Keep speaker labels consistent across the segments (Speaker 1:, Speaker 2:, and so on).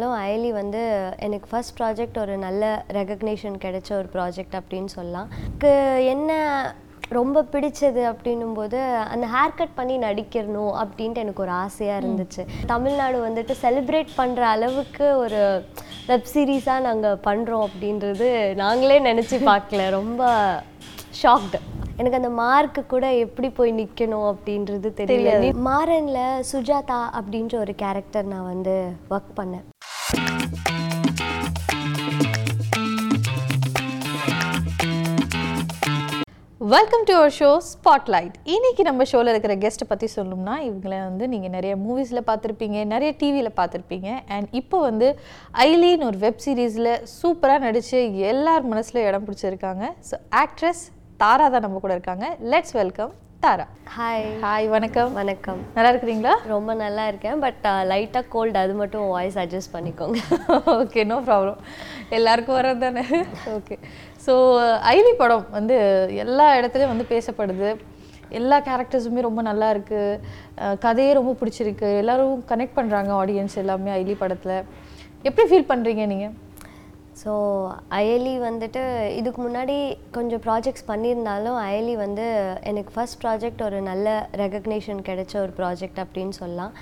Speaker 1: Hello Ayali வந்து எனக்கு first project ஒரு நல்ல ரெகக்னேஷன் கிடைச்ச ஒரு ப்ராஜெக்ட் அப்படின்னு சொல்லலாம். எனக்கு என்ன ரொம்ப பிடிச்சது அப்படின்னும்போது அந்த ஹேர் கட் பண்ணி நடிக்கிறணும் அப்படின்ட்டு எனக்கு ஒரு ஆசையாக இருந்துச்சு. தமிழ்நாடு வந்துட்டு செலிப்ரேட் பண்ணுற அளவுக்கு ஒரு வெப் சீரிஸாக நாங்கள் பண்ணுறோம் அப்படின்றது நாங்களே நினச்சி பார்க்கல. ரொம்ப ஷாக்டு எனக்கு அந்த மார்க்கு கூட எப்படி போய் நிற்கணும் அப்படின்றது தெரியல. மாறன்ல சுஜாதா அப்படின்ற ஒரு கேரக்டர் நான் வந்து ஒர்க் பண்ணேன்.
Speaker 2: Welcome to our show spotlight இன்னைக்கு நம்ம ஷோவில் இருக்கிற கெஸ்ட்டை பற்றி சொல்லணும்னா இவங்களை வந்து நீங்கள் நிறைய மூவிஸில் பார்த்துருப்பீங்க நிறைய டிவியில் பார்த்துருப்பீங்க. அண்ட் இப்போ வந்து ஐலின்னு ஒரு வெப் சீரிஸில் சூப்பராக நடித்து எல்லார் மனசுல இடம் பிடிச்சிருக்காங்க. ஸோ ஆக்ட்ரஸ் தாரா தான் நம்ம கூட இருக்காங்க. Let's welcome Tara.
Speaker 1: Hi
Speaker 2: hi வணக்கம்.
Speaker 1: வணக்கம்.
Speaker 2: நல்லா இருக்கிறீங்களா?
Speaker 1: ரொம்ப நல்லா இருக்கேன். பட் லைட்டாக கோல்டு அது மட்டும் வாய்ஸ் அட்ஜஸ்ட் பண்ணிக்கோங்க.
Speaker 2: ஓகே நோ ப்ராப்ளம் எல்லாருக்கும் வர்றது தானே? ஓகே ஸோ ஐவி படம் வந்து எல்லா இடத்துலையும் வந்து பேசப்படுது. எல்லா கேரக்டர்ஸுமே ரொம்ப நல்லா இருக்கு. அஹ் கதையே ரொம்ப பிடிச்சிருக்கு. எல்லாரும் கனெக்ட் பண்ணுறாங்க ஆடியன்ஸ் எல்லாமே ஐலி படத்தில். எப்படி ஃபீல் பண்ணுறீங்க நீங்கள்
Speaker 1: ஸோ அயலி வந்துட்டு இதுக்கு முன்னாடி கொஞ்சம் ப்ராஜெக்ட்ஸ் பண்ணியிருந்தாலும் அயலி வந்து எனக்கு ஃபஸ்ட் ப்ராஜெக்ட் ஒரு நல்ல ரெகக்னேஷன் கிடைச்ச ஒரு ப்ராஜெக்ட் அப்படின்னு சொல்லலாம்.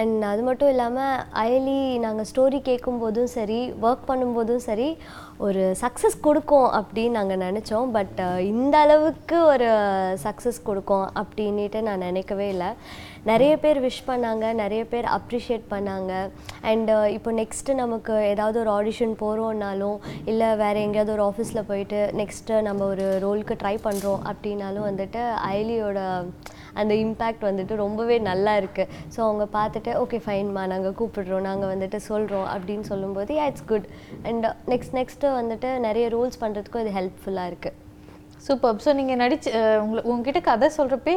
Speaker 1: அண்ட் அது மட்டும் இல்லாமல் அயலி நாங்கள் ஸ்டோரி கேட்கும்போதும் சரி ஒர்க் பண்ணும்போதும் சரி ஒரு சக்ஸஸ் கொடுக்கும் அப்படின்னு நாங்கள் நினச்சோம். பட் uh, இந்த அளவுக்கு ஒரு சக்ஸஸ் கொடுக்கும் அப்படின்ட்டு நான் நினைக்கவே இல்லை. நிறைய பேர் விஷ் பண்ணாங்க நிறைய பேர் அப்ரிஷியேட் பண்ணாங்க. அண்டு uh, இப்போ நெக்ஸ்ட்டு நமக்கு ஏதாவது ஒரு ஆடிஷன் போகிறோன்னாலும் இல்லை வேறு எங்கேயாவது ஒரு ஆஃபீஸில் போயிட்டு நெக்ஸ்ட்டு நம்ம ஒரு ரோலுக்கு ட்ரை பண்ணுறோம் அப்படின்னாலும் வந்துட்டு ஐலியோட அந்த இம்பேக்ட் வந்துட்டு ரொம்பவே நல்லா இருக்குது ஸோ அவங்க பார்த்துட்டு ஓகே ஃபைன்மா நாங்கள் கூப்பிடுறோம் நாங்கள் வந்துட்டு சொல்கிறோம் அப்படின்னு சொல்லும்போது yeah it's good and next next வந்துட்டு நிறைய ரோல்ஸ் பண்ணுறதுக்கும் இது ஹெல்ப்ஃபுல்லாக இருக்குது
Speaker 2: சூப்பர் ஸோ நீங்கள் நடிச்சு அஹ் உங்களை உங்ககிட்ட கதை சொல்கிறப்பே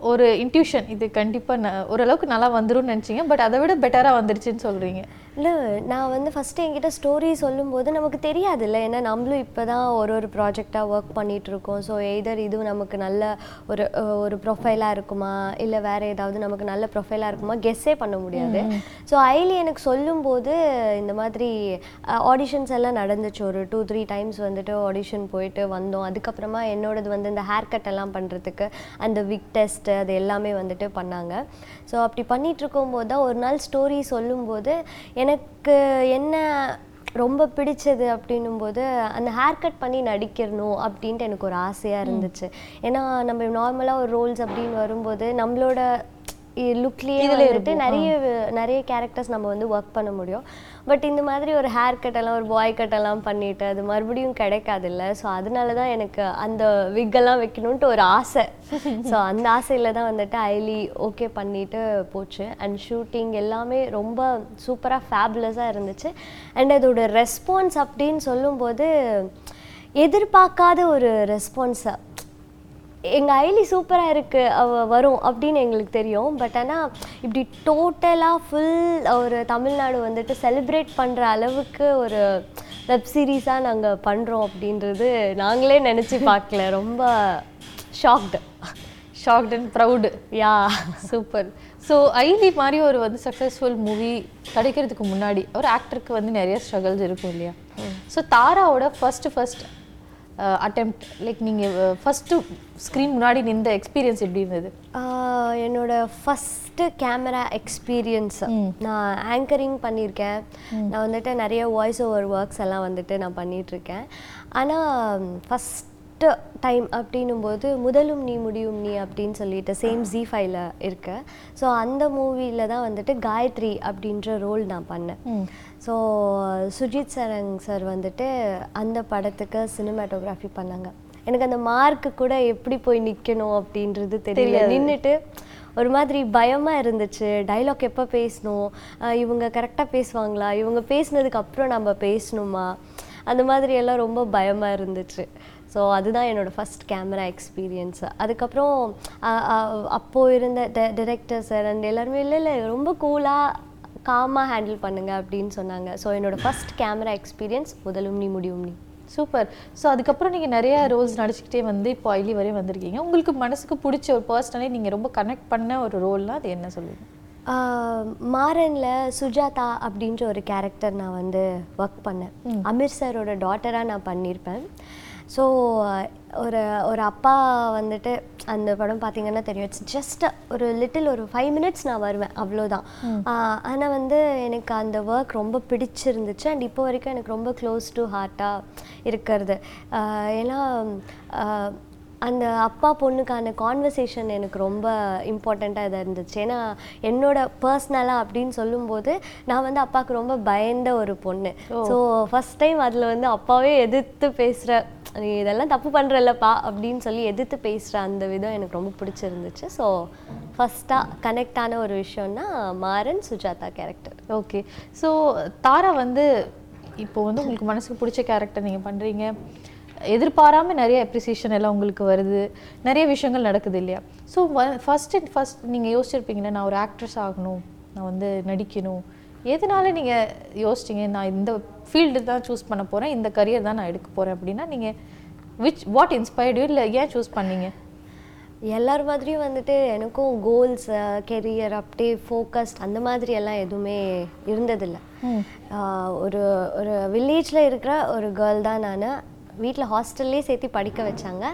Speaker 2: ஒரு இன்ட்யூஷன் இது கண்டிப்பாக ஓரளவுக்கு நல்லா வந்துரும்னு நினச்சிங்க பட் அதை விட பெட்டராக வந்துருச்சுன்னு சொல்கிறீங்க
Speaker 1: இல்லை நான் வந்து ஃபஸ்ட்டு என்கிட்ட ஸ்டோரி சொல்லும்போது நமக்கு தெரியாதுல்ல ஏன்னா நம்மளும் இப்போ தான் ஒரு ஒரு ப்ராஜெக்டாக ஒர்க் பண்ணிகிட்ருக்கோம் ஸோ எய்தர் இது நமக்கு நல்ல ஒரு ஒரு ப்ரொஃபைலாக இருக்குமா? இல்லை வேறு ஏதாவது நமக்கு நல்ல ப்ரொஃபைலாக இருக்குமா? கெஸ்ஸே பண்ண முடியாது. ஸோ ஐலி எனக்கு சொல்லும்போது இந்த மாதிரி ஆடிஷன்ஸ் எல்லாம் நடந்துச்சு. ஒரு டூ த்ரீ டைம்ஸ் வந்துட்டு ஆடிஷன் போயிட்டு வந்தோம். அதுக்கப்புறமா என்னோடது வந்து இந்த ஹேர் கட் எல்லாம் பண்ணுறதுக்கு அந்த விக் டெஸ்ட் அது எல்லாமே வந்துட்டு பண்ணாங்க. ஸோ அப்படி பண்ணிட்டு இருக்கும்போது தான் ஒரு நாள் ஸ்டோரி சொல்லும்போது எனக்கு என்ன ரொம்ப பிடிச்சது அப்படின்னும்போது அந்த ஹேர் கட் பண்ணி நடிக்கிறணும் அப்படின்ட்டு எனக்கு ஒரு ஆசையாக இருந்துச்சு. ஏன்னா நம்ம நார்மலாக ஒரு ரோல்ஸ் அப்படின்னு வரும்போது நம்மளோட லுக்லேயே வந்துட்டு நிறைய நிறைய கேரக்டர்ஸ் நம்ம வந்து ஒர்க் பண்ண முடியும். பட் இந்த மாதிரி ஒரு ஹேர் கட் எல்லாம் ஒரு பாய் கட் எல்லாம் பண்ணிட்டு அது மறுபடியும் கிடைக்காதுல்ல. ஸோ அதனால தான் எனக்கு அந்த விக்கெல்லாம் வைக்கணுன்ட்டு ஒரு ஆசை. ஸோ அந்த ஆசையில் தான் வந்துட்டு ஐலி ஓகே பண்ணிட்டு போச்சு. அண்ட் ஷூட்டிங் எல்லாமே ரொம்ப சூப்பராக ஃபேபுலஸாக இருந்துச்சு. அண்ட் அதோட ரெஸ்பான்ஸ் அப்படின்னு சொல்லும்போது எதிர்பார்க்காத ஒரு ரெஸ்பான்ஸை எங்கள் ஐலி சூப்பராக இருக்குது அவ வரும் அப்படின்னு எங்களுக்கு தெரியும். பட் ஆனால் இப்படி டோட்டலாக ஃபுல் ஒரு தமிழ்நாடு வந்துட்டு செலிப்ரேட் பண்ணுற அளவுக்கு ஒரு வெப் சீரிஸாக நாங்கள் பண்ணுறோம் அப்படின்றது நாங்களே நினச்சி பார்க்கல. ரொம்ப shocked
Speaker 2: shocked and proud
Speaker 1: yeah
Speaker 2: super so ஐலி மாதிரி ஒரு வந்து சக்ஸஸ்ஃபுல் மூவி கிடைக்கிறதுக்கு முன்னாடி ஒரு ஆக்டருக்கு வந்து நிறைய ஸ்ட்ரகிள்ஸ் இருக்கும் இல்லையா? ஸோ தாராவோட ஃபர்ஸ்ட் ஃபர்ஸ்ட் அட்டெம்ப்ட் லைக் நீங்கள் ஃபஸ்ட்டு ஸ்க்ரீன் முன்னாடி நின்ற எக்ஸ்பீரியன்ஸ் எப்படி இருந்தது?
Speaker 1: ஆஹ் என்னோட ஃபஸ்ட்டு கேமரா எக்ஸ்பீரியன்ஸ் நான் ஆங்கரிங் பண்ணியிருக்கேன். நான் வந்துட்டு நிறைய வாய்ஸ் ஓவர் ஒர்க்ஸ் எல்லாம் வந்துட்டு நான் பண்ணிகிட்ருக்கேன் ஆனால் ஃபஸ்ட்டு டைம் அப்படின்னும்போது முதலும் நீ முடியும் நீ அப்படின்னு சொல்லிட்டு சேம் ஜி ஃபைவ்ல இருக்க. ஸோ அந்த மூவியில் தான் வந்துட்டு காயத்ரி அப்படின்ற ரோல் நான் பண்ணேன். ஸோ சுஜித் சரங் சார் வந்துட்டு அந்த படத்துக்கு சினிமாட்டோகிராஃபி பண்ணாங்க. எனக்கு அந்த மார்க்கு கூட எப்படி போய் நிற்கணும் அப்படின்றது தெரியல. நின்றுட்டு ஒரு மாதிரி பயமாக இருந்துச்சு. டைலாக் எப்போ பேசணும்? இவங்க கரெக்டாக பேசுவாங்களா? இவங்க பேசுனதுக்கு அப்புறம் நம்ம பேசணுமா? அந்த மாதிரி எல்லாம் ரொம்ப பயமாக இருந்துச்சு. ஸோ அதுதான் என்னோடய ஃபஸ்ட் கேமரா எக்ஸ்பீரியன்ஸ் அதுக்கப்புறம் அப்போது இருந்த டெ இருந்த டிரெக்டர் சார் அண்ட் எல்லாருமே இல்லை இல்லை ரொம்ப கூலாக காமாக ஹேண்டில் பண்ணுங்கள் அப்படின்னு சொன்னாங்க. ஸோ என்னோடய ஃபர்ஸ்ட் கேமரா எக்ஸ்பீரியன்ஸ் முதலும் நீ முடியும் நீ
Speaker 2: சூப்பர் ஸோ அதுக்கப்புறம் நீங்கள் நிறைய ரோல்ஸ் நடிச்சுக்கிட்டே வந்து இப்போ ஐலி வரையும் வந்திருக்கீங்க. உங்களுக்கு மனசுக்கு பிடிச்ச ஒரு பர்சனலே நீங்கள் ரொம்ப கனெக்ட் பண்ண ஒரு ரோல்னால் அது என்ன சொல்லுவீங்க?
Speaker 1: மாறனில் சுஜாதா அப்படின்ற ஒரு கேரக்டர் நான் வந்து ஒர்க் பண்ணேன். அமீர் சாரோட டாட்டராக நான் பண்ணியிருப்பேன். ஸோ ஒரு ஒரு அப்பா வந்துட்டு அந்த படம் பார்த்தீங்கன்னா தெரியும். இட்ஸ் ஜஸ்ட் ஒரு லிட்டில் ஒரு ஃபைவ் மினிட்ஸ் நான் வருவேன் அவ்வளோதான் ஆனால் வந்து எனக்கு அந்த ஒர்க் ரொம்ப பிடிச்சிருந்துச்சு. அண்ட் இப்போ வரைக்கும் எனக்கு ரொம்ப க்ளோஸ் டு ஹார்ட்டாக இருக்கிறது. ஏன்னா அந்த அப்பா பொண்ணுக்கான கான்வர்சேஷன் எனக்கு ரொம்ப இம்பார்ட்டண்ட்டாக இதாக இருந்துச்சு. ஏன்னா என்னோட பர்சனலாக அப்படின்னு சொல்லும்போது நான் வந்து அப்பாவுக்கு ரொம்ப பயந்த ஒரு பொண்ணு. ஸோ ஃபஸ்ட் டைம் அதில் வந்து அப்பாவே எதிர்த்து பேசுகிற நீ இதெல்லாம் தப்பு பண்ணுறல்லப்பா அப்படின்னு சொல்லி எதிர்த்து பேசுகிற அந்த விதம் எனக்கு ரொம்ப பிடிச்சிருந்துச்சு. ஸோ ஃபஸ்ட்டாக கனெக்ட் ஆன ஒரு விஷயம்னா Maran Sujatha character
Speaker 2: okay so Tara வந்து இப்போ வந்து உங்களுக்கு மனசுக்கு பிடிச்ச கேரக்டர் நீங்கள் பண்ணுறீங்க எதிர்பாராம நிறைய அப்ரிசியேஷன் எல்லாம் உங்களுக்கு வருது. நிறைய விஷயங்கள் நடக்குது இல்லையா? ஸோ ஃபர்ஸ்ட் அண்ட் ஃபர்ஸ்ட் நீங்கள் யோசிச்சிருப்பீங்களா நான் ஒரு ஆக்ட்ரஸ் ஆகணும் நான் வந்து நடிக்கணும். எதனால நீங்கள் யோசிச்சிங்க நான் இந்த ஃபீல்டு தான் சூஸ் பண்ண போகிறேன் இந்த கரியர் தான் நான் எடுக்க போகிறேன் அப்படின்னா நீங்கள் விச் வாட் இன்ஸ்பயர்டு இல்லை ஏன் சூஸ் பண்ணீங்க?
Speaker 1: எல்லார் மாதிரியும் வந்துட்டு எனக்கும் கோல்ஸ் கெரியர் அப்படியே ஃபோக்கஸ்ட் அந்த மாதிரி எல்லாம் எதுவுமே இருந்ததில்லை. ஒரு ஒரு வில்லேஜில் இருக்கிற ஒரு கேர்ள் தான் நான். வீட்டில் ஹாஸ்டல்லே சேர்த்து படிக்க வச்சாங்க.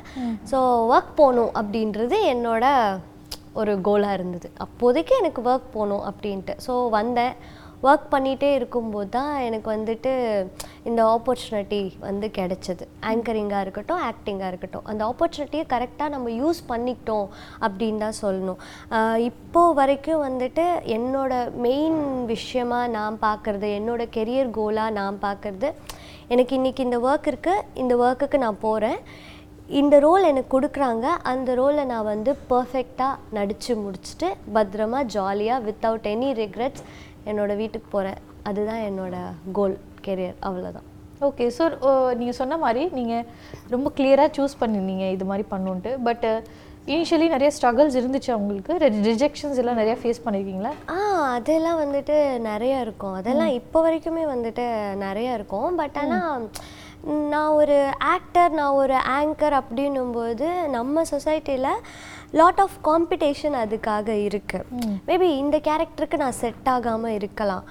Speaker 1: ஸோ ஒர்க் போகணும் அப்படின்றது என்னோட ஒரு கோலாக இருந்தது. அப்போதைக்கு எனக்கு ஒர்க் போகணும் அப்படின்ட்டு. ஸோ வந்தேன். ஒர்க் பண்ணிகிட்டே இருக்கும்போது தான் எனக்கு வந்துட்டு இந்த ஆப்பர்ச்சுனிட்டி வந்து கிடைச்சது. ஆங்கரிங்காக இருக்கட்டும் ஆக்டிங்காக இருக்கட்டும். அந்த ஆப்பர்ச்சுனிட்டியை கரெக்டாக நம்ம யூஸ் பண்ணிக்கிட்டோம் அப்படின்னு தான் சொல்லணும். ஆஹ் இப்போ வரைக்கும் வந்துட்டு என்னோட மெயின் விஷயமா நான் பார்க்குறது என்னோட கெரியர் கோலாக நான் பார்க்குறது எனக்கு இன்றைக்கி இந்த ஒர்க் இருக்குது இந்த ஒர்க்குக்கு நான் போகிறேன் இந்த ரோல் எனக்கு கொடுக்குறாங்க. அந்த ரோலை நான் வந்து பர்ஃபெக்டாக நடித்து முடிச்சுட்டு பத்திரமா ஜாலியாக வித்தவுட் எனி ரிக்ரெட்ஸ் என்னோட வீட்டுக்கு போகிறேன் அதுதான் என்னோடய கோல் கெரியர் அவ்வளோதான்
Speaker 2: ஓகே ஸோ uh, நீங்கள் சொன்ன மாதிரி நீங்கள் ரொம்ப கிளியராக சூஸ் பண்ணிருந்தீங்க இது மாதிரி பண்ணுன்ட்டு பட் இனிஷியலி நிறைய ஸ்ட்ரகிள்ஸ் இருந்துச்சு உங்களுக்கு ரிஜெக்ஷன்ஸ் எல்லாம் நிறைய ஃபேஸ் பண்ணியிருக்கீங்களா
Speaker 1: ஆ அதெல்லாம் வந்துட்டு நிறைய இருக்கும். அதெல்லாம் இப்போ வரைக்குமே வந்துட்டு நிறைய இருக்கும். பட் ஆனால் நான் ஒரு ஆக்டர் நான் ஒரு ஆங்கர் அப்படின்னும்போது நம்ம சொசைட்டியில் லாட் ஆஃப் காம்படிஷன் அதுக்காக இருக்குது மேபி இந்த கேரக்டருக்கு நான் செட் ஆகாமல் இருக்கலாம்.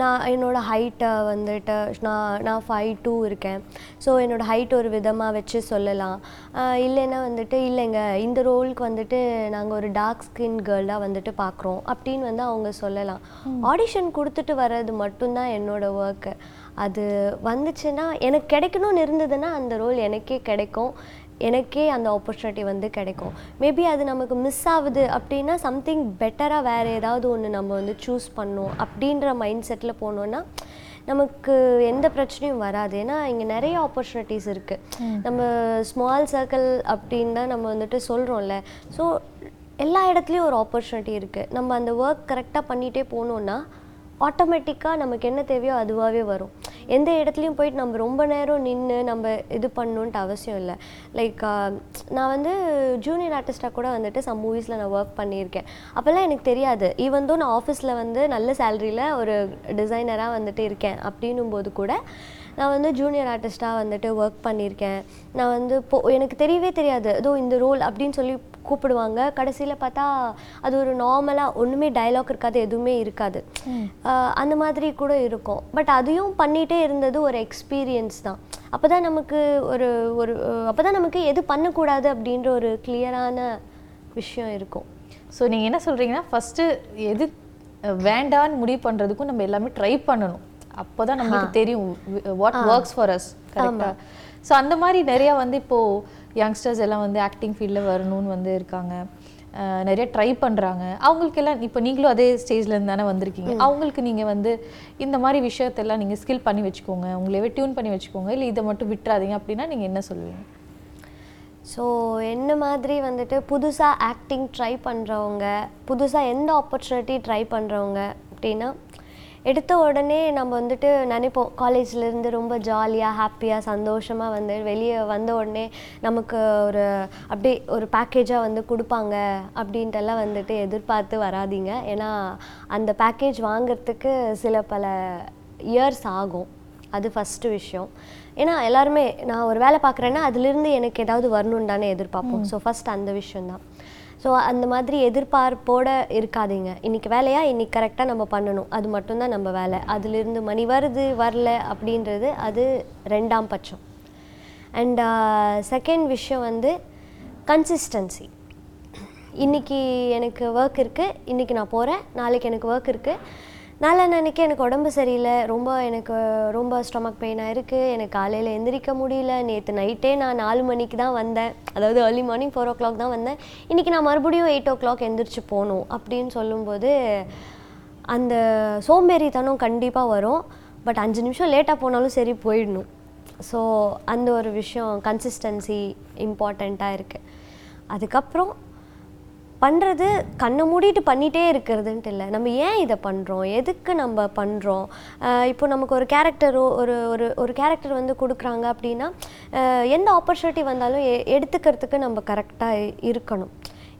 Speaker 1: நான் என்னோட ஹைட்டை வந்துட்டு நான் நான் ஃபைவ் டூ இருக்கேன். ஸோ என்னோட ஹைட் ஒரு விதமாக வச்சு சொல்லலாம். இல்லைன்னா வந்துட்டு இல்லைங்க இந்த ரோலுக்கு வந்துட்டு நாங்கள் ஒரு டார்க் ஸ்கின் கேர்ளாக வந்துட்டு பார்க்குறோம் அப்படின்னு வந்து அவங்க சொல்லலாம். ஆடிஷன் கொடுத்துட்டு வர்றது மட்டும்தான் என்னோட ஒர்க்கு அது வந்துச்சுன்னா எனக்கு கிடைக்கணும்னு இருந்ததுன்னா அந்த ரோல் எனக்கே கிடைக்கும். எனக்கே அந்த ஆப்பர்ச்சுனிட்டி வந்து கிடைக்கும். மேபி அது நமக்கு மிஸ் ஆகுது அப்படின்னா சம்திங் பெட்டராக வேறு ஏதாவது ஒன்று நம்ம வந்து சூஸ் பண்ணணும் அப்படின்ற மைண்ட் செட்டில் போனோன்னா நமக்கு எந்த பிரச்சனையும் வராது. ஏன்னா இங்கே நிறைய ஆப்பர்ச்சுனிட்டிஸ் இருக்குது நம்ம ஸ்மால் சர்க்கிள் அப்படின்னு தான் நம்ம வந்துட்டு சொல்கிறோம்ல ஸோ எல்லா இடத்துலையும் ஒரு ஆப்பர்ச்சுனிட்டி இருக்குது நம்ம அந்த ஒர்க் கரெக்டாக பண்ணிகிட்டே போனோன்னா ஆட்டோமேட்டிக்காக நமக்கு என்ன தேவையோ அதுவாகவே வரும். எந்த இடத்துலையும் போயிட்டு நம்ம ரொம்ப நேரம் நின்று நம்ம இது பண்ணணுன்ட்டு அவசியம் இல்லை. லைக் நான் வந்து ஜூனியர் ஆர்டிஸ்ட்டாக கூட வந்துட்டு சம் மூவிஸில் நான் ஒர்க் பண்ணியிருக்கேன். அப்போல்லாம் எனக்கு தெரியாது. ஈவன் தோ நான் ஆஃபீஸில் வந்து நல்ல சேலரியில் ஒரு டிசைனராக வந்துட்டு இருக்கேன் அப்படின்னும் போது கூட நான் வந்து ஜூனியர் ஆர்டிஸ்ட்டாக வந்துட்டு ஒர்க் பண்ணியிருக்கேன். நான் வந்து போ எனக்கு தெரியவே தெரியாது. ஏதோ இந்த ரோல் அப்படின்னு சொல்லி கூப்பிடுவாங்க. கடைசியில் பார்த்தா அது ஒரு நார்மலாக ஒன்றுமே டயலாக் இருக்காது எதுவுமே இருக்காது. அந்த மாதிரி கூட இருக்கும். பட் அதையும் பண்ணிகிட்டே இருந்தது ஒரு எக்ஸ்பீரியன்ஸ் தான். அப்போ தான் நமக்கு ஒரு ஒரு அப்போ தான் நமக்கு எது பண்ணக்கூடாது அப்படின்ற ஒரு கிளியரான விஷயம் இருக்கும்.
Speaker 2: ஸோ நீங்கள் என்ன சொல்கிறீங்கன்னா ஃபஸ்ட்டு எது வேண்டான்னு முடிவு பண்ணுறதுக்கும் நம்ம எல்லாமே ட்ரை பண்ணணும். அப்போ தான் நம்மளுக்கு தெரியும் வாட் ஒர்க்ஸ் ஃபார் அஸ் கரெக்டாக ஸோ அந்த மாதிரி நிறையா வந்து இப்போது யங்ஸ்டர்ஸ் எல்லாம் வந்து ஆக்டிங் ஃபீல்டில் வரணும்னு வந்து இருக்காங்க. நிறைய ட்ரை பண்ணுறாங்க அவங்களுக்கு எல்லாம் இப்போ நீங்களும் அதே ஸ்டேஜ்லேருந்து தானே வந்திருக்கீங்க. அவங்களுக்கு நீங்கள் வந்து இந்த மாதிரி விஷயத்தெல்லாம் நீங்கள் ஸ்கில் பண்ணி வச்சுக்கோங்க. உங்களையவே டியூன் பண்ணி வச்சுக்கோங்க. இல்லை இதை மட்டும் விட்டுறாதீங்க அப்படின்னா நீங்கள் என்ன சொல்லுவீங்க
Speaker 1: ஸோ என்ன மாதிரி வந்துட்டு புதுசாக ஆக்டிங் ட்ரை பண்ணுறவங்க புதுசாக எந்த ஆப்பர்ச்சுனிட்டி ட்ரை பண்ணுறவங்க அப்படின்னா எடுத்த உடனே நம்ம வந்துட்டு நினைப்போம். காலேஜ்லேருந்து ரொம்ப ஜாலியாக ஹாப்பியாக சந்தோஷமாக வந்து வெளியே வந்த உடனே நமக்கு ஒரு அப்படியே ஒரு பேக்கேஜாக வந்து கொடுப்பாங்க அப்படின்ட்டெல்லாம் வந்துட்டு எதிர்பார்த்து வராதீங்க. ஏன்னா அந்த பேக்கேஜ் வாங்குறதுக்கு சில பல இயர்ஸ் ஆகும். அது ஃபஸ்ட்டு விஷயம். ஏன்னா எல்லாருமே நான் ஒரு வேலை பார்க்குறேன்னா அதுலேருந்து எனக்கு ஏதாவது வரணும்னு தானே எதிர்பார்ப்போம். ஸோ ஃபஸ்ட் அந்த விஷயம்தான். ஸோ அந்த மாதிரி எதிர்பார்ப்போடு இருக்காதீங்க. இன்னைக்கு வேலையா? இன்னைக்கு கரெக்டாக நம்ம பண்ணணும். அது மட்டும்தான் நம்ம வேலை. அதுலேருந்து மணி வருது வரல அப்படின்றது அது ரெண்டாம் பட்சம். அண்ட் செகண்ட் uh, விஷயம் வந்து கன்சிஸ்டன்சி இன்னைக்கு எனக்கு ஒர்க் இருக்குது இன்றைக்கி நான் போகிறேன் நாளைக்கு எனக்கு ஒர்க் இருக்குது நாளான்னைக்கு எனக்கு உடம்பு சரியில்லை. ரொம்ப எனக்கு ரொம்ப ஸ்டொமக் பெயினாக இருக்குது எனக்கு காலையில் எந்திரிக்க முடியல. நேற்று நைட்டே நான் நாலு மணிக்கு தான் வந்தேன். அதாவது early morning four o'clock தான் வந்தேன். இன்றைக்கி நான் மறுபடியும் எயிட் ஓ கிளாக் எந்திரிச்சு போகணும் அப்படின்னு சொல்லும்போது அந்த சோம்பேறித்தனம் கண்டிப்பாக வரும். பட் அஞ்சு நிமிஷம் லேட்டாக போனாலும் சரி போயிடணும். ஸோ அந்த ஒரு விஷயம் கன்சிஸ்டன்சி இம்பார்ட்டண்ட்டாக இருக்குது அதுக்கப்புறம் பண்ணுறது கண்ணை மூடிட்டு பண்ணிகிட்டே இருக்கிறதுன்ட்டு இல்லை. நம்ம ஏன் இதை பண்ணுறோம் எதுக்கு நம்ம பண்ணுறோம் இப்போ நமக்கு ஒரு கேரக்டர் ஒரு ஒரு ஒரு கேரக்டர் வந்து கொடுக்குறாங்க அப்படின்னா எந்த ஆப்பர்ச்சுனிட்டி வந்தாலும் எ எடுத்துக்கிறதுக்கு நம்ம கரெக்டாக இருக்கணும்.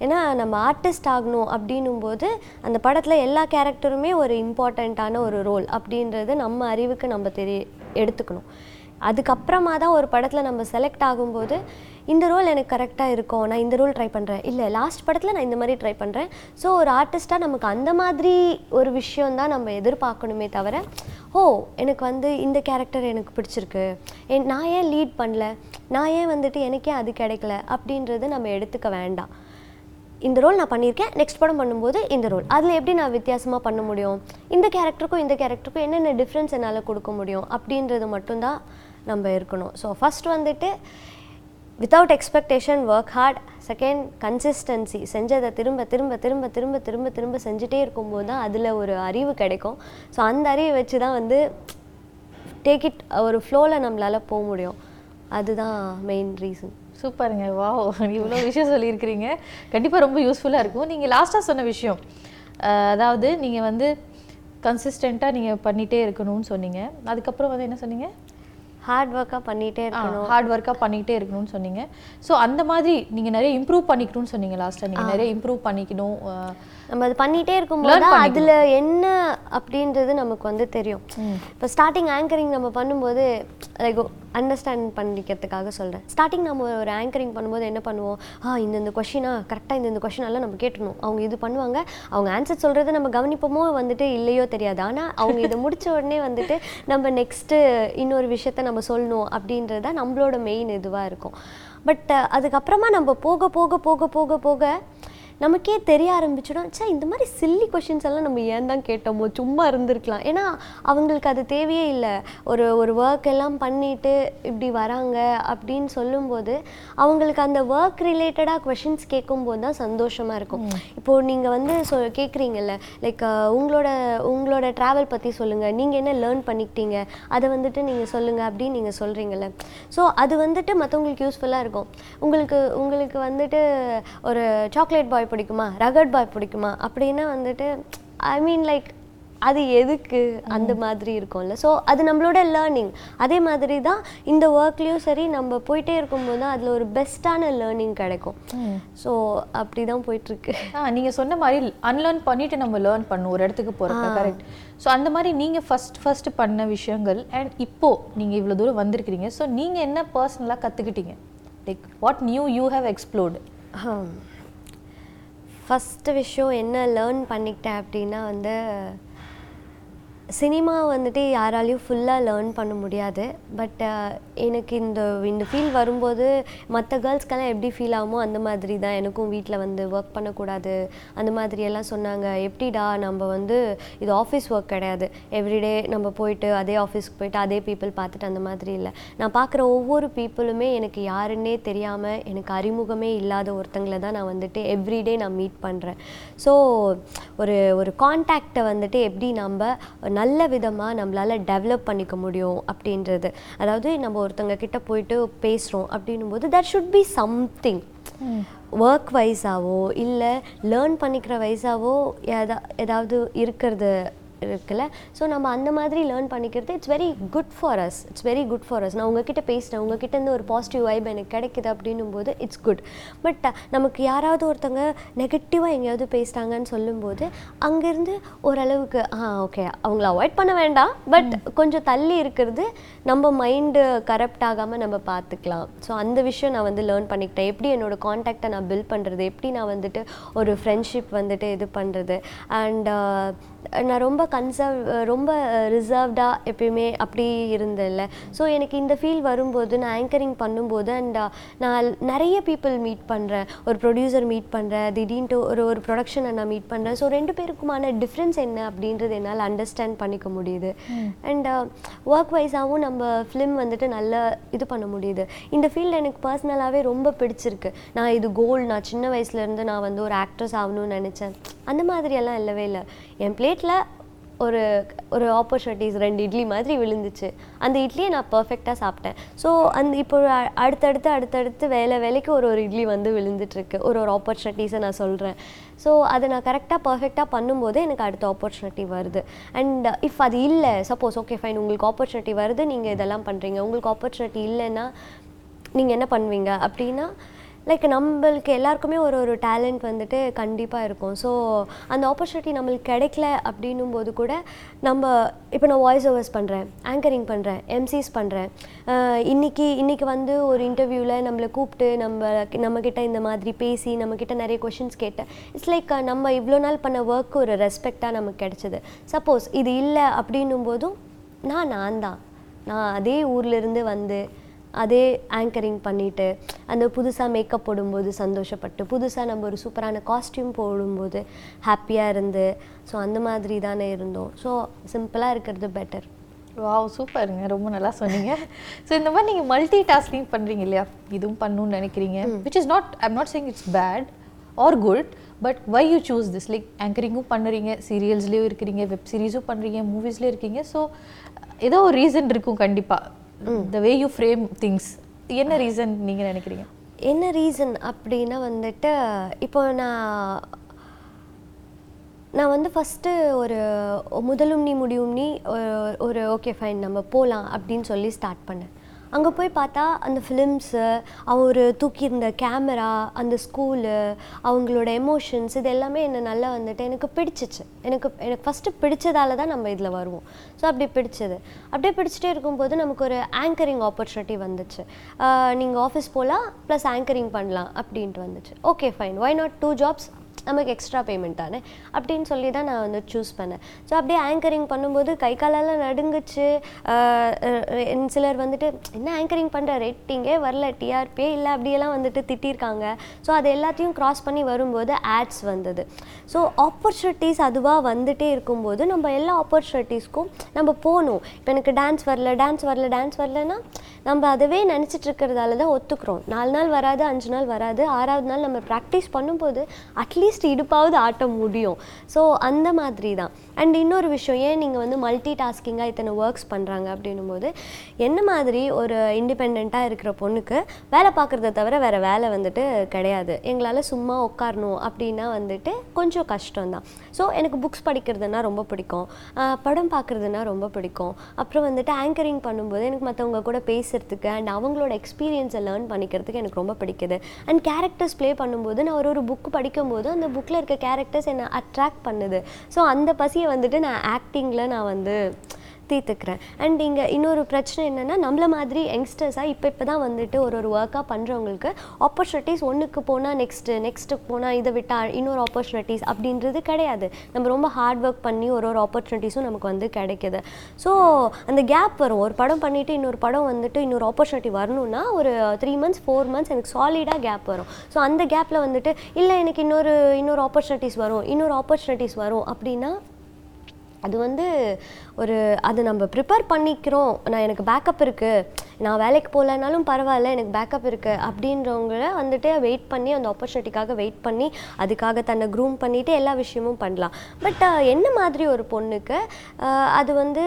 Speaker 1: ஏன்னா நம்ம ஆர்டிஸ்ட் ஆகணும் அப்படின்னும் போது அந்த படத்தில் எல்லா கேரக்டருமே ஒரு இம்பார்ட்டண்ட்டான ஒரு ரோல் அப்படின்றது நம்ம அறிவுக்கு நம்ம தெரிய எடுத்துக்கணும். அதுக்கப்புறமா தான் ஒரு படத்தில் நம்ம செலக்ட் ஆகும்போது இந்த ரோல் எனக்கு கரெக்டாக இருக்கும் நான் இந்த ரோல் ட்ரை பண்ணுறேன் இல்லை லாஸ்ட் படத்தில் நான் இந்த மாதிரி ட்ரை பண்ணுறேன் ஸோ ஒரு ஆர்டிஸ்ட்டாக நமக்கு அந்த மாதிரி ஒரு விஷயம் தான் நம்ம எதிர்பார்க்கணுமே தவிர ஓ எனக்கு வந்து இந்த கேரக்டர் எனக்கு பிடிச்சிருக்கு. என் நான் ஏன் லீட் பண்ணல? நான் ஏன் வந்துட்டு எனக்கே அது கிடைக்கல? அப்படின்றது நம்ம எடுத்துக்க வேண்டாம். இந்த ரோல் நான் பண்ணியிருக்கேன். நெக்ஸ்ட் படம் பண்ணும்போது இந்த ரோல் அதில் எப்படி நான் வித்தியாசமாக பண்ண முடியும்? இந்த கேரக்டருக்கும் இந்த கேரக்டருக்கும் என்னென்ன டிஃப்ரென்ஸ் என்னால் கொடுக்க முடியும்? அப்படின்றது மட்டும்தான் நம்ம இருக்கணும். ஸோ ஃபஸ்ட் வந்துட்டு without expectation work hard second consistency செஞ்சதை திரும்ப திரும்ப திரும்ப திரும்ப திரும்ப திரும்ப செஞ்சுட்டே இருக்கும்போது தான் அதில் ஒரு அறிவு கிடைக்கும். ஸோ அந்த அறிவை வச்சு தான் வந்து டேக் இட் ஒரு ஃப்ளோவில் நம்மளால் போக முடியும். அதுதான் மெயின் ரீசன்
Speaker 2: சூப்பருங்க. வா இவ்வளோ விஷயம் சொல்லியிருக்கிறீங்க. கண்டிப்பாக ரொம்ப யூஸ்ஃபுல்லாக இருக்கும். நீங்கள் லாஸ்ட்டாக சொன்ன விஷயம் அதாவது நீங்கள் வந்து கன்சிஸ்டண்ட்டாக நீங்கள் பண்ணிகிட்டே இருக்கணும்னு சொன்னீங்க. அதுக்கப்புறம் வந்து என்ன சொன்னீங்க?
Speaker 1: ஹார்ட் ஒர்க்காக பண்ணிகிட்டே இருக்கணும்.
Speaker 2: ஹார்ட் ஒர்க்காக பண்ணிக்கிட்டே இருக்கணும்னு சொன்னீங்க. ஸோ அந்த மாதிரி நீங்கள் நிறைய இம்ப்ரூவ் பண்ணிக்கணும்னு சொன்னீங்க லாஸ்ட்டாக நீங்கள் நிறைய இம்ப்ரூவ் பண்ணிக்கணும்
Speaker 1: நம்ம அது பண்ணிகிட்டே இருக்கும்போது அதில் என்ன அப்படின்றது நமக்கு வந்து தெரியும். இப்போ ஸ்டார்டிங் ஆங்கரிங் நம்ம பண்ணும்போது லைக் அண்டர்ஸ்டாண்ட் பண்ணிக்கிறதுக்காக சொல்கிறேன் ஸ்டார்டிங் நம்ம ஒரு ஆங்கரிங் பண்ணும்போது என்ன பண்ணுவோம்? ஆ இந்த இந்த கொஷினா கரெக்டாக இந்த இந்த கொஷின் எல்லாம் நம்ம கேட்டணும் அவங்க இது பண்ணுவாங்க அவங்க ஆன்சர் சொல்கிறத நம்ம கவனிப்போமோ வந்துட்டு இல்லையோ தெரியாது. ஆனால் அவங்க இதை முடித்த உடனே வந்துட்டு நம்ம நெக்ஸ்ட்டு இன்னொரு விஷயத்த நம்ம சொல்லணும் அப்படின்றத நம்மளோட மெயின் இதுவாக இருக்கும். பட் அதுக்கப்புறமா நம்ம போக போக போக போக போக நமக்கே தெரிய ஆரம்பிச்சிடும். ச்சே இந்த மாதிரி சில்லி கொஷின்ஸ் எல்லாம் நம்ம ஏன் தான் கேட்டோமோ? சும்மா இருந்திருக்கலாம். ஏன்னா அவங்களுக்கு அது தேவையே இல்லை. ஒரு ஒரு ஒர்க் எல்லாம் பண்ணிட்டு இப்படி வராங்க அப்படின்னு சொல்லும்போது அவங்களுக்கு அந்த ஒர்க் ரிலேட்டடாக கொஷின்ஸ் கேட்கும்போது தான் சந்தோஷமாக இருக்கும். இப்போது நீங்கள் வந்து சொ கேட்குறீங்கல்ல லைக் உங்களோட உங்களோட ட்ராவல் பற்றி சொல்லுங்கள் நீங்கள் என்ன லேர்ன் பண்ணிக்கிட்டீங்க? அதை வந்துட்டு நீங்கள் சொல்லுங்கள் அப்படின்னு நீங்கள் சொல்கிறீங்கல்ல ஸோ அது வந்துட்டு மற்றவங்களுக்கு யூஸ்ஃபுல்லாக இருக்கும். உங்களுக்கு உங்களுக்கு வந்துட்டு ஒரு சாக்லேட் பாய் பிடிக்குமா? ரகட் பாய் பிடிக்குமா? அப்படின்னா வந்துட்டு ஐ மீன் லைக் அது எதுக்கு அந்த மாதிரி இருக்கும்ல. ஸோ அது நம்மளோட லேர்னிங் அதே மாதிரி தான் இந்த ஒர்க்லேயும் சரி நம்ம போயிட்டே இருக்கும்போது தான் அதில் ஒரு பெஸ்ட்டான லேர்னிங் கிடைக்கும். ஸோ அப்படி தான் போயிட்டுருக்கு.
Speaker 2: ஆ நீங்கள் சொன்ன மாதிரி அன்லேர்ன் பண்ணிட்டு நம்ம லேர்ன் பண்ணும் ஒரு இடத்துக்கு போகிறப்ப கரெக்ட் ஸோ அந்த மாதிரி நீங்கள் ஃபஸ்ட் ஃபர்ஸ்ட் பண்ண விஷயங்கள் அண்ட் இப்போ நீங்கள் இவ்வளோ தூரம் வந்திருக்கிறீங்க. ஸோ நீங்கள் என்ன பர்சனலாக கற்றுக்கிட்டீங்க like what new you have explored
Speaker 1: first விஷயம் என்ன லேர்ன் பண்ணிக்கிட்டேன் அப்படின்னா வந்து சினிமா வந்துட்டு யாராலையும் ஃபுல்லாக லேர்ன் பண்ண முடியாது. பட் uh, எனக்கு இந்த இந்த ஃபீல் வரும்போது மற்ற கேர்ள்ஸ்க்கெல்லாம் எப்படி ஃபீல் ஆகுமோ அந்த மாதிரி தான் எனக்கும் வீட்டில் வந்து ஒர்க் பண்ணக்கூடாது. அந்த மாதிரி எல்லாம் சொன்னாங்க. எப்படிடா நம்ம வந்து இது ஆஃபீஸ் ஒர்க் கிடையாது. எவ்ரிடே நம்ம போயிட்டு அதே ஆஃபீஸ்க்கு போயிட்டு அதே பீப்புள் பார்த்துட்டு அந்த மாதிரி இல்லை. நான் பார்க்குற ஒவ்வொரு பீப்புளுமே எனக்கு யாருன்னே தெரியாமல் எனக்கு அறிமுகமே இல்லாத ஒருத்தங்களை தான் நான் வந்துட்டு எவ்ரிடே நான் மீட் பண்ணுறேன் ஸோ ஒரு ஒரு கான்டாக்டை வந்துட்டு எப்படி நம்ம நல்ல விதமாக நம்மளால் டெவலப் பண்ணிக்க முடியும் அப்படின்றது. அதாவது நம்ம ஒருத்தங்க கிட்ட போயிட்டு பேசுகிறோம் அப்படின்னும் போது that should be something work வைஸாவோ இல்லை லேர்ன் பண்ணிக்கிற வைஸாவோ எதா ஏதாவது இருக்கிறது இருக்குல்ல? ஸோ நம்ம அந்த மாதிரி லேர்ன் பண்ணிக்கிறது it's very good for us it's very good for us நான் உங்ககிட்ட பேசினேன். உங்ககிட்ட இருந்து ஒரு பாசிட்டிவ் வைப் எனக்கு கிடைக்குது அப்படின்னும் போது இட்ஸ் குட் பட் நமக்கு யாராவது ஒருத்தங்க நெகட்டிவாக எங்கேயாவது பேசுகிறாங்கன்னு சொல்லும்போது அங்கேருந்து ஓரளவுக்கு ஆ ஓகே அவங்கள அவாய்ட் பண்ண வேண்டாம். பட் கொஞ்சம் தள்ளி இருக்கிறது நம்ம மைண்டு கரப்ட் ஆகாமல் நம்ம பார்த்துக்கலாம் ஸோ அந்த விஷயம் நான் வந்து லேர்ன் பண்ணிக்கிட்டேன். எப்படி என்னோட காண்டாக்டை நான் பில்ட் பண்ணுறது எப்படி நான் வந்துட்டு ஒரு ஃப்ரெண்ட்ஷிப் வந்துட்டு இது பண்ணுறது அண்ட் நான் ரொம்ப கன்சர்வ் ரொம்ப ரிசர்வ்டாக எப்பயுமே அப்படி இருந்தேன்ல. ஸோ எனக்கு இந்த ஃபீல் வரும்போது நான் ஆங்கரிங் பண்ணும்போது அண்ட் நான் நிறைய பீப்புள் மீட் பண்ணுறேன் ஒரு ப்ரொடியூசர் மீட் பண்ணுறேன் திடீர்னு ஒரு ஒரு ப்ரொடக்ஷனை நான் மீட் பண்ணுறேன் ஸோ ரெண்டு பேருக்குமான டிஃப்ரென்ஸ் என்ன அப்படின்றது என்னால் அண்டர்ஸ்டாண்ட் பண்ணிக்க முடியுது. அண்ட் ஒர்க் வைஸாகவும் நம்ம ஃபிலிம் வந்துட்டு நல்லா இது பண்ண முடியுது. இந்த ஃபீல்டு எனக்கு பர்சனலாகவே ரொம்ப பிடிச்சிருக்கு. நான் இது கோல் நான் சின்ன வயசுலேருந்து நான் வந்து ஒரு ஆக்ட்ரஸ் ஆகணும்னு நினச்சேன். அந்த மாதிரியெல்லாம் இல்லவே இல்லை. என் பிளேட்டில் ஒரு ஒரு ஆப்பர்ச்சுனிட்டிஸ் ரெண்டு இட்லி மாதிரி விழுந்துச்சு. அந்த இட்லியை நான் பர்ஃபெக்டாக சாப்பிட்டேன். ஸோ அந்த இப்போ அடுத்தடுத்து அடுத்தடுத்து வேலை வேலைக்கு ஒரு ஒரு இட்லி வந்து விழுந்துட்டுருக்கு. ஒரு ஒரு ஆப்பர்ச்சுனிட்டிஸை நான் சொல்கிறேன் ஸோ அதை நான் கரெக்டாக பர்ஃபெக்டாக பண்ணும்போது எனக்கு அடுத்த ஆப்பர்ச்சுனிட்டி வருது. அண்ட் இஃப் அது இல்லை சப்போஸ் ஓகே ஃபைன் உங்களுக்கு ஆப்பர்ச்சுனிட்டி வருது நீங்கள் இதெல்லாம் பண்ணுறீங்க உங்களுக்கு ஆப்பர்ச்சுனிட்டி இல்லைன்னா நீங்கள் என்ன பண்ணுவீங்க அப்படின்னா லைக் நம்மளுக்கு எல்லாருக்குமே ஒரு ஒரு டேலண்ட் வந்துட்டு கண்டிப்பாக இருக்கும். ஸோ அந்த ஆப்பர்ச்சுனிட்டி நம்மளுக்கு கிடைக்கல அப்படின்னும் போது கூட நம்ம இப்போ நான் வாய்ஸ் ஓவர்ஸ் பண்ணுறேன் ஆங்கரிங் பண்ணுறேன் எம்சிஸ் பண்ணுறேன் இன்றைக்கி இன்றைக்கி வந்து ஒரு இன்டர்வியூவில் நம்மளை கூப்பிட்டு நம்ம நம்மக்கிட்ட இந்த மாதிரி பேசி நம்மக்கிட்ட நிறைய கொஷின்ஸ் கேட்டேன் இட்ஸ் லைக் நம்ம இவ்வளோ நாள் பண்ண ஒர்க் ஒரு ரெஸ்பெக்டாக நமக்கு கிடைச்சது. சப்போஸ் இது இல்லை அப்படின்னும் போதும் நான் நான் தான் நான் அதே ஊர்லேருந்து வந்து அதே ஆங்கரிங் பண்ணிட்டு அந்த புதுசாக மேக்கப் போடும்போது சந்தோஷப்பட்டு புதுசாக நம்ம ஒரு சூப்பரான காஸ்டியூம் போடும்போது ஹாப்பியாக இருந்து ஸோ அந்த மாதிரி தானே இருந்தோம். ஸோ சிம்பிளாக இருக்கிறது பெட்டர்
Speaker 2: வாவ் சூப்பருங்க. ரொம்ப நல்லா சொன்னீங்க. ஸோ இந்த மாதிரி நீங்கள் மல்டி டாஸ்கிங் பண்ணுறீங்க இல்லையா? இதுவும் பண்ணணும்னு நினைக்கிறீங்க. Which is not I'm not saying it's bad or good but why you choose this like ஆங்கரிங்கும் பண்ணுறீங்க சீரியல்ஸ்லேயும் இருக்கிறீங்க வெப் சீரிஸும் பண்ணுறீங்க மூவிஸ்லேயும் இருக்கீங்க. ஸோ ஏதோ ஒரு ரீசன் இருக்கும் கண்டிப்பாக the way you frame things என்ன ரீசன் நீங்கள் நினைக்கிறீங்க?
Speaker 1: என்ன ரீசன் அப்படின்னா வந்துட்டு இப்போ நான் நான் வந்து ஃபஸ்ட்டு ஒரு முதலும் நீ முடியும் நீ ஒரு- ஒரு ஓகே ஃபைன் நம்ம போகலாம் அப்படின்னு சொல்லி ஸ்டார்ட் பண்ணேன். அங்கே போய் பார்த்தா அந்த ஃபிலிம்ஸு அவர் தூக்கியிருந்த கேமரா அந்த ஸ்கூலு அவங்களோட எமோஷன்ஸ் இது எல்லாமே என்னை நல்லா வந்துட்டு எனக்கு பிடிச்சிச்சு. எனக்கு எனக்கு ஃபஸ்ட்டு பிடிச்சதால தான் நம்ம இதில் வருவோம். ஸோ அப்படி பிடிச்சது. அப்படியே பிடிச்சிட்டே இருக்கும்போது நமக்கு ஒரு ஆங்கரிங் ஆப்பர்ச்சுனிட்டி வந்துச்சு. நீங்கள் ஆஃபீஸ் போகலாம் ப்ளஸ் ஆங்கரிங் பண்ணலாம் அப்படின்ட்டு வந்துச்சு. Okay fine why not two jobs நமக்கு எக்ஸ்ட்ரா பேமெண்ட் தானே? அப்படின்னு சொல்லி தான் நான் வந்து சூஸ் பண்ணேன். ஸோ அப்படியே ஆங்கரிங் பண்ணும்போது கை காலெல்லாம் நடுங்குச்சு. சிலர் வந்துட்டு என்ன ஆங்கரிங் பண்ணுற ரேட்டிங்கே வரல. டிஆர்பியே இல்லை. அப்படியெல்லாம் வந்துட்டு திட்டியிருக்காங்க ஸோ அது எல்லாத்தையும் க்ராஸ் பண்ணி வரும்போது ஆட்ஸ் வந்தது. ஸோ ஆப்பர்ச்சுனிட்டிஸ் அதுவாக வந்துட்டே இருக்கும்போது நம்ம எல்லா ஆப்பர்ச்சுனிட்டிஸ்க்கும் நம்ம போகணும் இப்போ எனக்கு டான்ஸ் வரல டான்ஸ் வரல டான்ஸ் வரலன்னா நம்ம அதுவே நினச்சிட்டு இருக்கிறதால தான் ஒத்துக்கிறோம். நாலு நாள் வராது அஞ்சு நாள் வராது. ஆறாவது நாள் நம்ம ப்ராக்டிஸ் பண்ணும்போது அட்லீஸ்ட் இடுப்பாவது ஆட்ட முடியும். ஸோ அந்த மாதிரி தான் அண்ட் இன்னொரு விஷயம் ஏன் நீங்கள் வந்து மல்டி டாஸ்கிங்காக இத்தனை ஒர்க்ஸ் பண்ணுறாங்க அப்படின்னும் போது என்ன மாதிரி ஒரு இண்டிபெண்ட்டாக இருக்கிற பொண்ணுக்கு வேலை பார்க்குறத தவிர வேறு வேலை வந்துட்டு கிடையாது. எங்களால் சும்மா உட்காரணும் அப்படின்னா வந்துட்டு கொஞ்சம் கஷ்டம் தான் ஸோ எனக்கு புக்ஸ் படிக்கிறதுனா ரொம்ப பிடிக்கும். படம் பார்க்குறதுனா ரொம்ப பிடிக்கும். அப்புறம் வந்துட்டு ஆங்கரிங் பண்ணும்போது எனக்கு மற்றவங்க கூட பேசுகிறதுக்கு அண்ட் அவங்களோட எக்ஸ்பீரியன்ஸை லேர்ன் பண்ணிக்கிறதுக்கு எனக்கு ரொம்ப பிடிக்குது. அண்ட் கேரக்டர்ஸ் ப்ளே பண்ணும்போது நான் ஒரு ஒரு புக் படிக்கும்போது அந்த புக்கில் இருக்க கேரக்டர்ஸ் என்னை அட்ராக்ட் பண்ணுது. ஸோ அந்த பசியை வந்துட்டு நான் ஆக்டிங்கில் நான் வந்து தீர்த்துக்கிறேன் அண்ட் இங்கே இன்னொரு பிரச்சனை என்னென்னா நம்மள மாதிரி யங்ஸ்டர்ஸாக இப்போ இப்போ தான் வந்துட்டு ஒரு ஒரு ஒர்க்காக பண்ணுறவங்களுக்கு ஆப்பர்ச்சுனிட்டிஸ் ஒன்றுக்கு போனால் நெக்ஸ்ட்டு நெக்ஸ்ட்டுக்கு போனால் இதை விட்டால் இன்னொரு ஆப்பர்ச்சுனிட்டிஸ் அப்படின்றது கிடையாது. நம்ம ரொம்ப ஹார்ட் ஒர்க் பண்ணி ஒரு ஒரு ஆப்பர்ச்சுனிட்டிஸும் நமக்கு வந்து கிடைக்குது. ஸோ அந்த கேப் வரும். ஒரு படம் பண்ணிவிட்டு இன்னொரு படம் வந்துட்டு இன்னொரு ஆப்பர்ச்சுனிட்டி வரணும்னா ஒரு த்ரீ மந்த்ஸ் ஃபோர் மந்த்ஸ் எனக்கு சாலிடாக கேப் வரும். ஸோ அந்த கேப்பில் வந்துட்டு இல்லை எனக்கு இன்னொரு இன்னொரு ஆப்பர்ச்சுனிட்டிஸ் வரும். இன்னொரு ஆப்பர்ச்சுனிட்டிஸ் வரும். அப்படின்னா அது வந்து ஒரு அது நம்ம ப்ரிப்பேர் பண்ணிக்கிறோம். நான் எனக்கு பேக்கப் இருக்குது நான் வேலைக்கு போகலனாலும் பரவாயில்ல எனக்கு பேக்கப் இருக்குது அப்படின்றவங்கள வந்துட்டு வெயிட் பண்ணி அந்த ஆப்பர்ச்சுனிட்டிக்காக வெயிட் பண்ணி அதுக்காக தன்னை க்ரூம் பண்ணிவிட்டு எல்லா விஷயமும் பண்ணலாம். பட் என்ன மாதிரி ஒரு பொண்ணுக்கு அது வந்து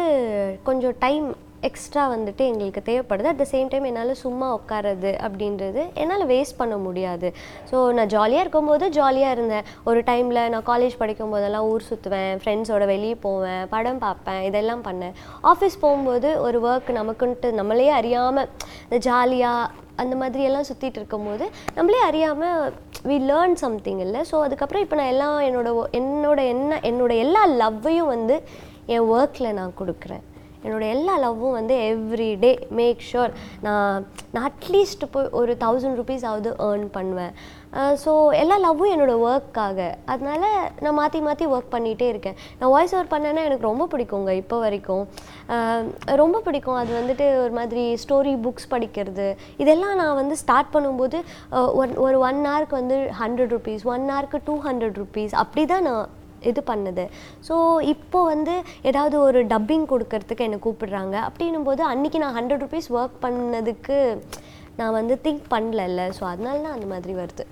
Speaker 1: கொஞ்சம் டைம் எக்ஸ்ட்ரா வந்துட்டு எங்களுக்கு தேவைப்படுது. அட் த சேம் டைம் என்னால் சும்மா உட்காரது அப்படின்றது என்னால் வேஸ்ட் பண்ண முடியாது. ஸோ நான் ஜாலியாக இருக்கும்போது ஜாலியாக இருந்தேன். ஒரு டைமில் நான் காலேஜ் படிக்கும் போதெல்லாம் ஊர் சுற்றுவேன் ஃப்ரெண்ட்ஸோட வெளியே போவேன் படம் பார்ப்பேன் இதெல்லாம் பண்ணேன். ஆஃபீஸ் போகும்போது ஒரு ஒர்க் நமக்குன்ட்டு நம்மளே அறியாமல் இந்த ஜாலியாக அந்த மாதிரியெல்லாம் சுற்றிட்டு இருக்கும்போது நம்மளே அறியாமல் வி லேர்ன் சம்திங் இல்லை. ஸோ அதுக்கப்புறம் இப்போ நான் எல்லாம் என்னோட என்னோட என்ன என்னோட எல்லா லவ்வையும் வந்து என் ஒர்க்கில் நான் கொடுக்குறேன். என்னோட எல்லா லவ்வும் வந்து எவ்ரி டே மேக் ஷுர் நான் நான் அட்லீஸ்ட் போய் ஒரு தௌசண்ட் ருபீஸ் ஆகுது ஏர்ன் பண்ணுவேன். ஸோ எல்லா லவ்வும் என்னோட ஒர்க்காக அதனால நான் மாற்றி மாற்றி ஒர்க் பண்ணிகிட்டே இருக்கேன். நான் வாய்ஸ் ஓவர் பண்ணேன்னா எனக்கு ரொம்ப பிடிக்குங்க இப்போ வரைக்கும். ரொம்ப பிடிக்கும். அது வந்துட்டு ஒரு மாதிரி ஸ்டோரி புக்ஸ் படிக்கிறது. இதெல்லாம் நான் வந்து ஸ்டார்ட் பண்ணும்போது ஒன் ஒரு ஒன் ஹவருக்கு வந்து ஹண்ட்ரட் ருபீஸ் ஒன் ஹவருக்கு டூ ஹண்ட்ரட் ருபீஸ் அப்படி தான் நான் இது பண்ணுது. ஸோ இப்போ வந்து ஏதாவது ஒரு டப்பிங் கொடுக்கறதுக்கு என்னை கூப்பிடுறாங்க. அப்படின்னும் போது அன்றைக்கி நான் ஹண்ட்ரட் ருபீஸ் ஒர்க் பண்ணதுக்கு நான் வந்து திங்க் பண்ணல ஸோ அதனால தான் அந்த மாதிரி வருது.